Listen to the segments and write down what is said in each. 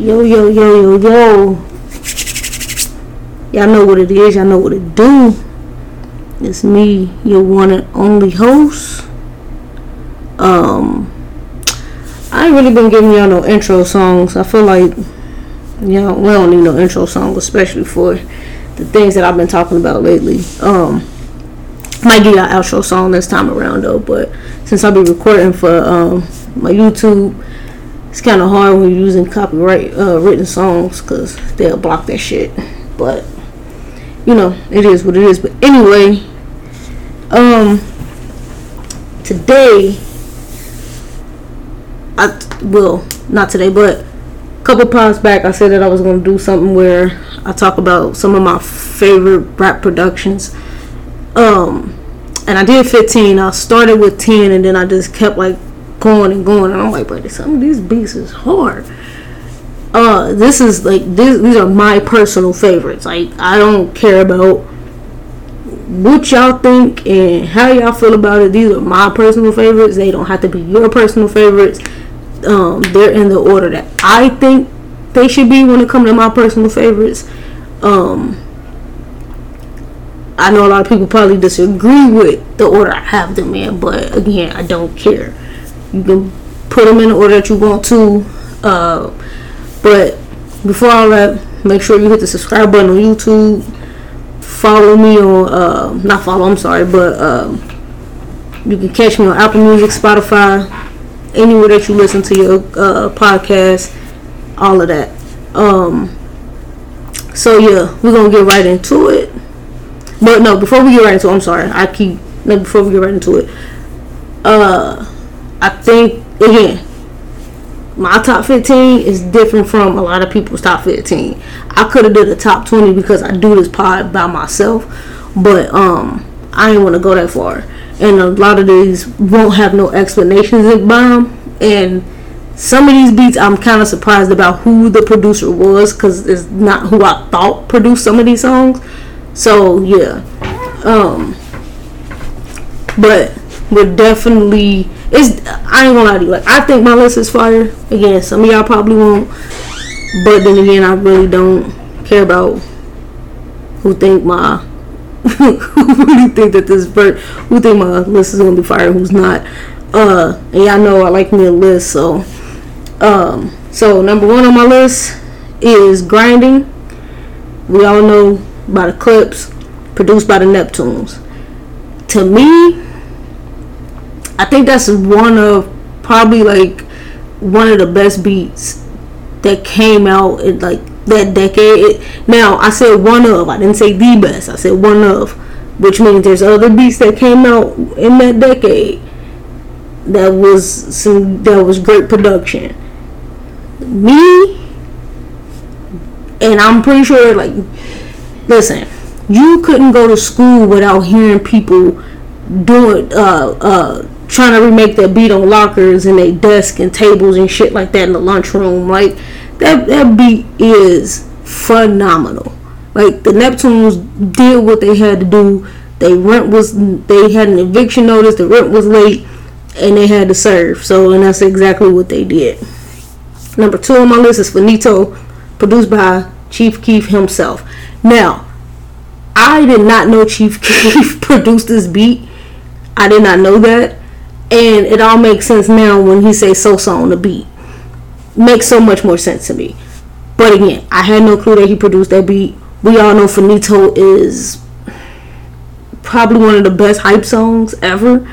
Yo, yo, yo, yo, yo. Y'all know what it is. Y'all know what it do. It's me, your one and only host. Um, I ain't really been giving y'all no intro songs. I feel like, y'all, we don't need no intro song, especially for the things that I've been talking about lately. Um, might give y'all outro song this time around though, but since I'll be recording for um my YouTube it's kind of hard when you're using copyright uh, written songs because they'll block that shit. But you know, it is what it is. But anyway, um, today, I well, not today, but a couple pods back, I said that I was gonna do something where I talk about some of my favorite rap productions. Um, and I did 15. I started with 10, and then I just kept like going and going, and I'm like, but some of these beats is hard. Uh, this is like this, these are my personal favorites. Like I don't care about what y'all think and how y'all feel about it. These are my personal favorites. They don't have to be your personal favorites. Um, they're in the order that I think they should be when it comes to my personal favorites. Um, I know a lot of people probably disagree with the order I have them in, but again, I don't care. You can put them in the order that you want to. Uh, but before all that, make sure you hit the subscribe button on YouTube. Follow me on, uh, not follow, I'm sorry, but um, you can catch me on Apple Music, Spotify, anywhere that you listen to your uh, podcast, all of that. Um, so yeah, we're gonna get right into it. But no, before we get right into it, I'm sorry, I keep no before we get right into it. Uh, I think again, my top 15 is different from a lot of people's top 15. I could have did a top 20 because I do this pod by myself, but um, I didn't want to go that far. And a lot of these won't have no explanations in them. And some of these beats, I'm kind of surprised about who the producer was because it's not who I thought produced some of these songs. So yeah, um, but we're definitely it's I ain't gonna lie to you. Like I think my list is fire. Again, some of y'all probably won't, but then again, I really don't care about who think my who really think that this bird who think my list is gonna be fire, who's not. Uh, and y'all know I like me a list, so um, so number one on my list is grinding. We all know by the Clipse, produced by the Neptunes. To me, I think that's one of probably like one of the best beats that came out in like that decade. Now I said one of, I didn't say the best. I said one of, which means there's other beats that came out in that decade that was some that was great production. Me and I'm pretty sure like listen, you couldn't go to school without hearing people doing uh uh trying to remake that beat on lockers and they desk and tables and shit like that in the lunchroom. Like that that beat is phenomenal. Like the Neptunes did what they had to do. They rent was they had an eviction notice. The rent was late, and they had to serve. So and that's exactly what they did. Number two on my list is Finito, produced by Chief Keef himself. Now, I did not know Chief Keef produced this beat. I did not know that and it all makes sense now when he says Sosa on the beat. Makes so much more sense to me. But again, I had no clue that he produced that beat. We all know Finito is probably one of the best hype songs ever.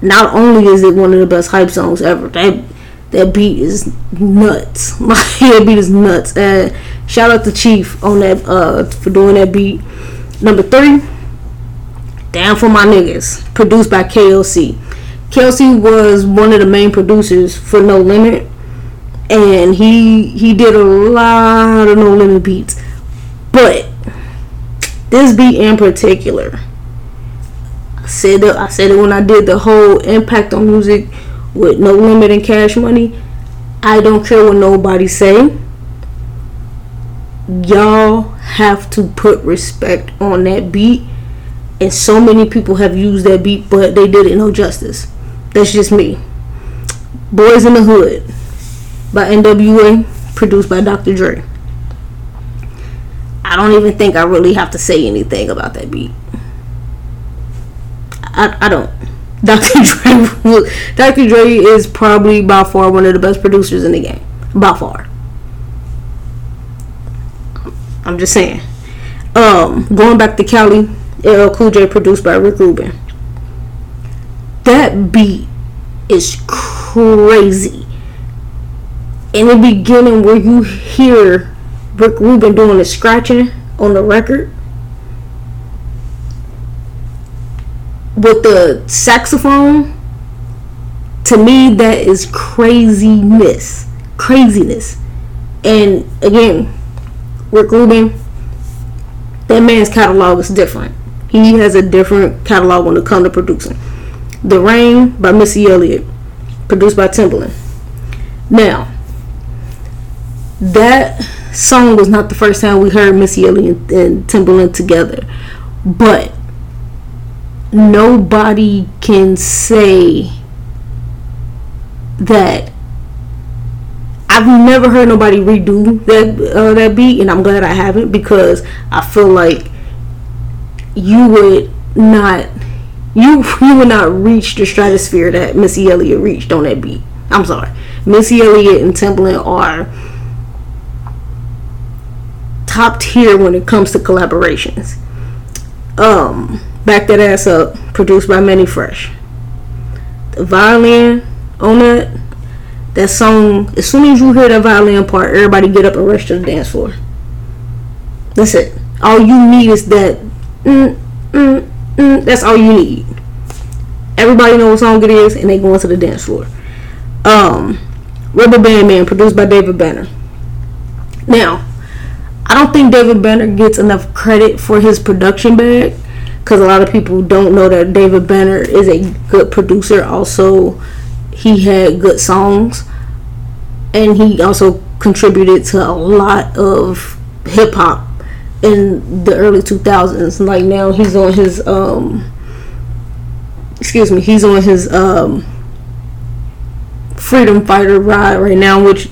Not only is it one of the best hype songs ever, that that beat is nuts. My that beat is nuts. And shout out to Chief on that uh for doing that beat. Number three, Down for My Niggas, produced by KLC. KLC was one of the main producers for No Limit, and he he did a lot of No Limit beats. But this beat in particular, I said that I said it when I did the whole impact on music with No Limit and Cash Money. I don't care what nobody say. Y'all have to put respect on that beat. And so many people have used that beat, but they did it no justice. That's just me. Boys in the Hood by NWA, produced by Dr. Dre. I don't even think I really have to say anything about that beat. I, I don't. Dr. Dre, Dr. Dre is probably by far one of the best producers in the game. By far. I'm just saying. Um, going back to Cali, LL Cool J produced by Rick Rubin. That beat is crazy. In the beginning, where you hear Rick Rubin doing the scratching on the record with the saxophone, to me, that is craziness. Craziness. And again, Rick Rubin, that man's catalog is different. He has a different catalog when it comes to producing. The Rain by Missy Elliott, produced by Timbaland. Now, that song was not the first time we heard Missy Elliott and Timbaland together, but nobody can say that I've never heard nobody redo that uh, that beat, and I'm glad I haven't because I feel like you would not you you would not reach the stratosphere that Missy Elliott reached on that beat. I'm sorry, Missy Elliott and Timbaland are top tier when it comes to collaborations. Um, back that ass up, produced by Mannie Fresh. The violin on that that song, as soon as you hear that violin part, everybody get up and rush to the dance floor. That's it. All you need is that. Mm, mm, mm, that's all you need. Everybody knows what song it is, and they go into the dance floor. Um, Rubber Band Man, produced by David Banner. Now, I don't think David Banner gets enough credit for his production bag because a lot of people don't know that David Banner is a good producer. Also, he had good songs, and he also contributed to a lot of hip hop in the early 2000s. Like now, he's on his um, excuse me, he's on his um, freedom fighter ride right now, which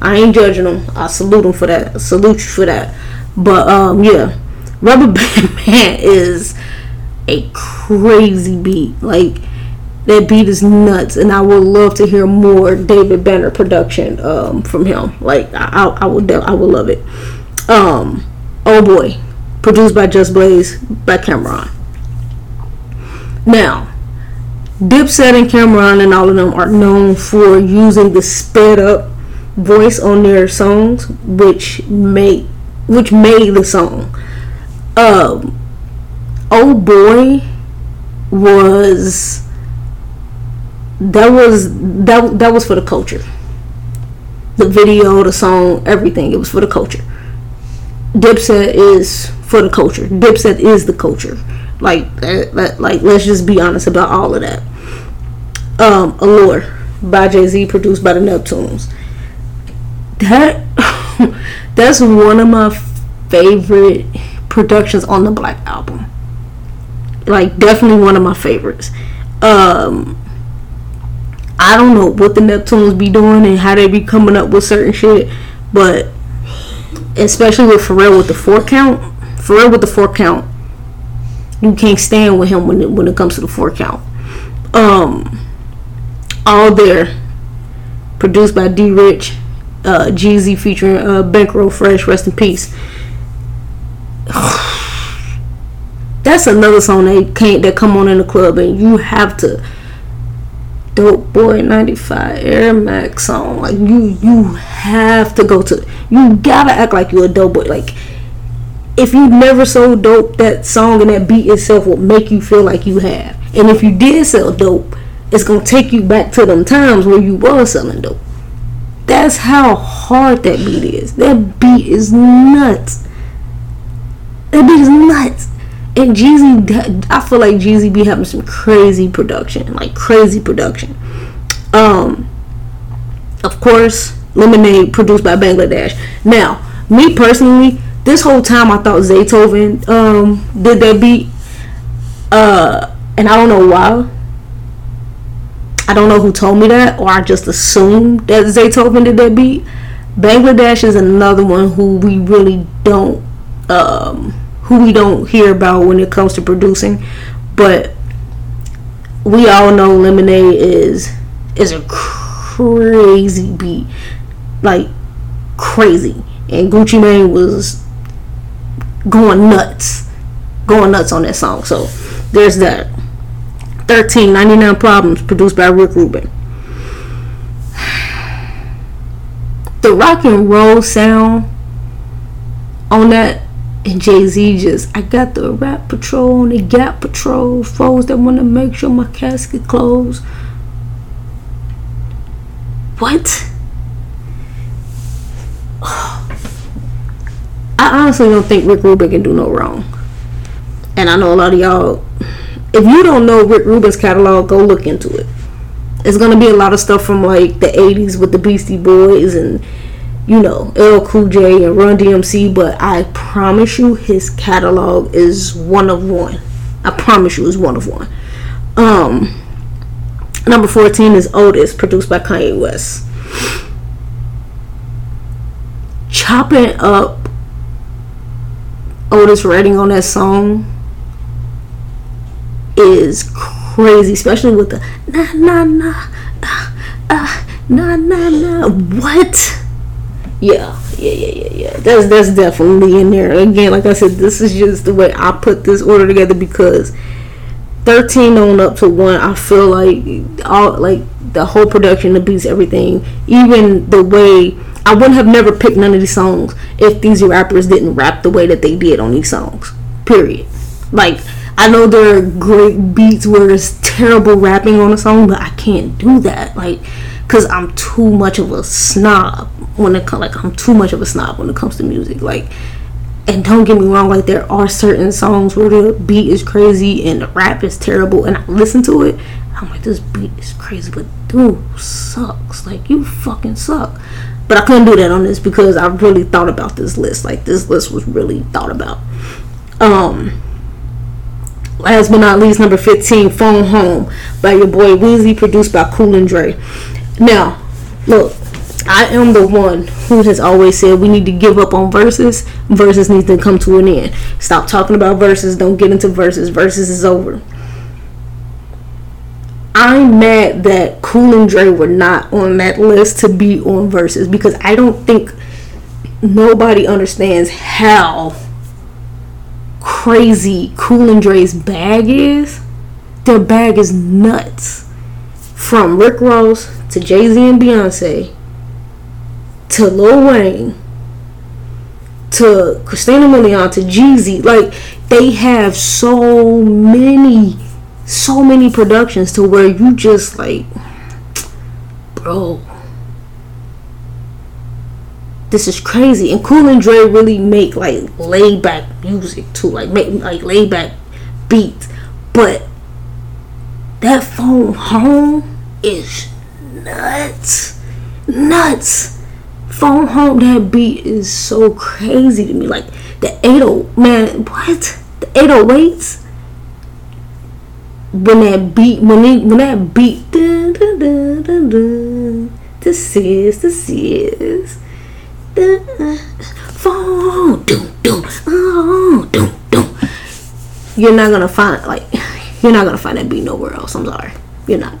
I ain't judging him. I salute him for that. I salute you for that. But um, yeah, Rubber Band Man is a crazy beat. Like that beat is nuts, and I would love to hear more David Banner production um, from him. Like I, I would, I would love it. Um, oh boy, produced by Just Blaze by Cam'ron. Now, Dipset and Cam'ron and all of them are known for using the sped up voice on their songs, which made which made the song. Um, oh boy was that was that that was for the culture. The video, the song, everything. It was for the culture. Dipset is for the culture. Dipset is the culture. Like, like, let's just be honest about all of that. Um, Allure by Jay Z, produced by the Neptunes. That that's one of my favorite productions on the Black album. Like, definitely one of my favorites. Um, I don't know what the Neptunes be doing and how they be coming up with certain shit, but especially with Pharrell with the four count, Pharrell with the four count, you can't stand with him when it, when it comes to the four count. Um, all there, produced by D Rich, uh, Jeezy featuring uh, Bankroll Fresh, rest in peace. That's another song that can't that come on in the club and you have to Dope Boy 95 Air Max song. Like you you have to go to you gotta act like you're a dope boy. Like if you never sold dope, that song and that beat itself will make you feel like you have. And if you did sell dope, it's gonna take you back to them times where you was selling dope. That's how hard that beat is. That beat is nuts. That beat is nuts and Jeezy, I feel like Jeezy be having some crazy production, like crazy production. Um, of course, Lemonade produced by Bangladesh. Now, me personally, this whole time I thought Zaytoven um did that beat, uh, and I don't know why. I don't know who told me that, or I just assumed that Zaytoven did that beat. Bangladesh is another one who we really don't um, who we don't hear about when it comes to producing, but we all know Lemonade is is a crazy beat, like crazy, and Gucci Mane was going nuts, going nuts on that song. So there's that. 13, 99 Problems, produced by Rick Rubin. The rock and roll sound on that and Jay Z just, I got the rap patrol and the gap patrol, foes that want to make sure my casket closed. What? I honestly don't think Rick Rubin can do no wrong. And I know a lot of y'all, if you don't know Rick Rubin's catalog, go look into it. It's gonna be a lot of stuff from like the 80s with the Beastie Boys and you know, LL Cool J and Run DMC, but I promise you his catalog is one of one. I promise you it's one of one. Um number 14 is Otis, produced by Kanye West. Chopping up Otis Redding on that song is crazy, especially with the na na na uh, uh, na na na what yeah, yeah, yeah, yeah, yeah. That's that's definitely in there. Again, like I said, this is just the way I put this order together because thirteen on up to one, I feel like all like the whole production, the beats, everything, even the way I wouldn't have never picked none of these songs if these rappers didn't rap the way that they did on these songs. Period. Like I know there are great beats where it's terrible rapping on a song, but I can't do that. Like because I'm too much of a snob when it comes like I'm too much of a snob when it comes to music like and don't get me wrong like there are certain songs where the beat is crazy and the rap is terrible and I listen to it I'm like this beat is crazy but dude sucks like you fucking suck but I couldn't do that on this because I really thought about this list like this list was really thought about um last but not least number 15 phone home by your boy Weezy produced by Cool and Dre now, look, I am the one who has always said we need to give up on Verzuz. Verzuz need to come to an end. Stop talking about Verzuz. Don't get into Verzuz. Verzuz is over. I'm mad that Cool and Dre were not on that list to be on Verzuz because I don't think nobody understands how crazy Cool and Dre's bag is. Their bag is nuts. From Rick Ross to Jay Z and Beyonce to Lil Wayne to Christina Milian to Jeezy. Like they have so many, so many productions to where you just like, bro. This is crazy, and Cool and Dre really make like laid back music too, like make like laid back beats. But that phone home is nuts. Nuts. Phone home that beat is so crazy to me. Like the 80 man, what? The 808s? When that beat when it when that beat dun, dun, dun, this is this is phone doom doom oh doom doom you're not gonna find like you're not gonna find that beat nowhere else. I'm sorry. You're not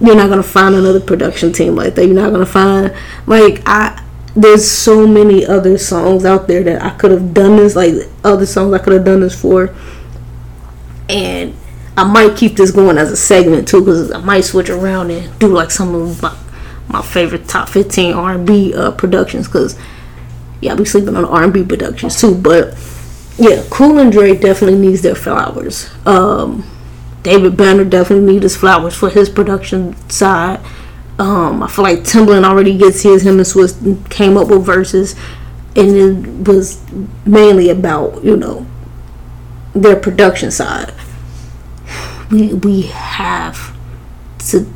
you're not gonna find another production team like that. You're not gonna find like I. There's so many other songs out there that I could have done this like other songs I could have done this for, and I might keep this going as a segment too because I might switch around and do like some of my my favorite top 15 R&B uh, productions because yeah, be sleeping on R&B productions too. But yeah, Cool and Dre definitely needs their flowers. Um, David Banner definitely needs his flowers for his production side. Um, I feel like Timbaland already gets his. Him and Swizz came up with Verzuz, and it was mainly about you know their production side. We we have to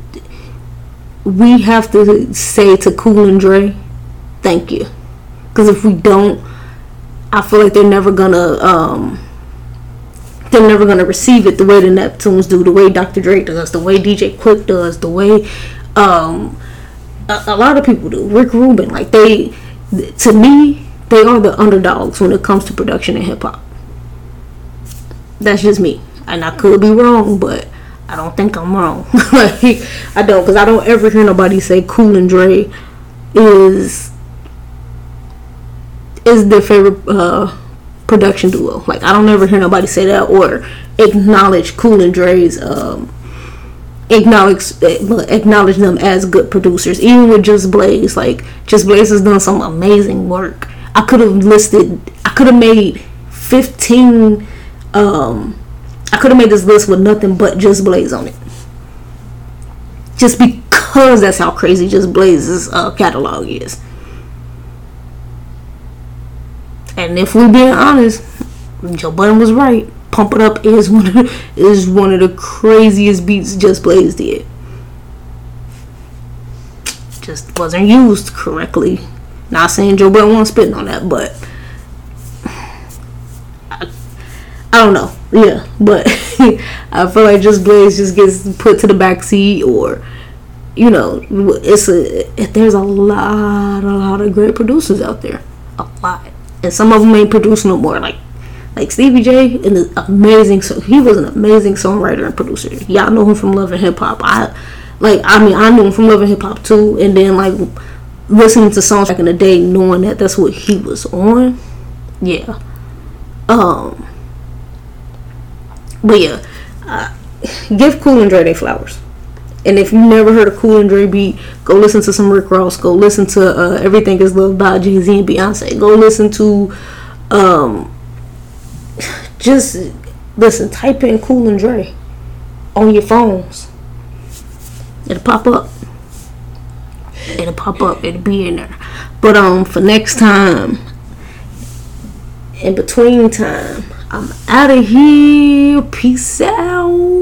we have to say to Cool and Dre, thank you, because if we don't, I feel like they're never gonna um they're never gonna receive it the way the Neptunes do, the way Dr. Drake does, the way DJ Quik does, the way um, a, a lot of people do. Rick Rubin, like they, to me, they are the underdogs when it comes to production in hip hop. That's just me, and I could be wrong, but I don't think I'm wrong. like I don't, because I don't ever hear nobody say Cool and Dre is is their favorite uh, production duo. Like I don't ever hear nobody say that or acknowledge Cool and Dre's um, acknowledge acknowledge them as good producers. Even with Just Blaze, like Just Blaze has done some amazing work. I could have listed. I could have made fifteen. Um, I could have made this list with nothing but Just Blaze on it. Just because that's how crazy Just Blaze's uh, catalog is. And if we're being honest, Joe Budden was right. Pump It Up is one of the, is one of the craziest beats Just Blaze did. Just wasn't used correctly. Not saying Joe Budden wasn't spitting on that, but I, I don't know. Yeah, but I feel like Just Blaze just gets put to the back seat, or you know, it's a there's a lot, a lot of great producers out there, a lot, and some of them ain't producing no more. Like like Stevie J, an amazing. So he was an amazing songwriter and producer. Y'all know him from Love and Hip Hop. I like. I mean, I knew him from Love and Hip Hop too. And then like listening to songs back in the day, knowing that that's what he was on. Yeah. Um. But yeah, uh, give Cool and Dre their flowers. And if you never heard a Cool and Dre beat, go listen to some Rick Ross. Go listen to uh, Everything Is Love by Jay Z and Beyonce. Go listen to um, just listen, type in Cool and Dre on your phones. It'll pop up. It'll pop up. It'll be in there. But um, for next time, in between time, I'm out of here. Peace out.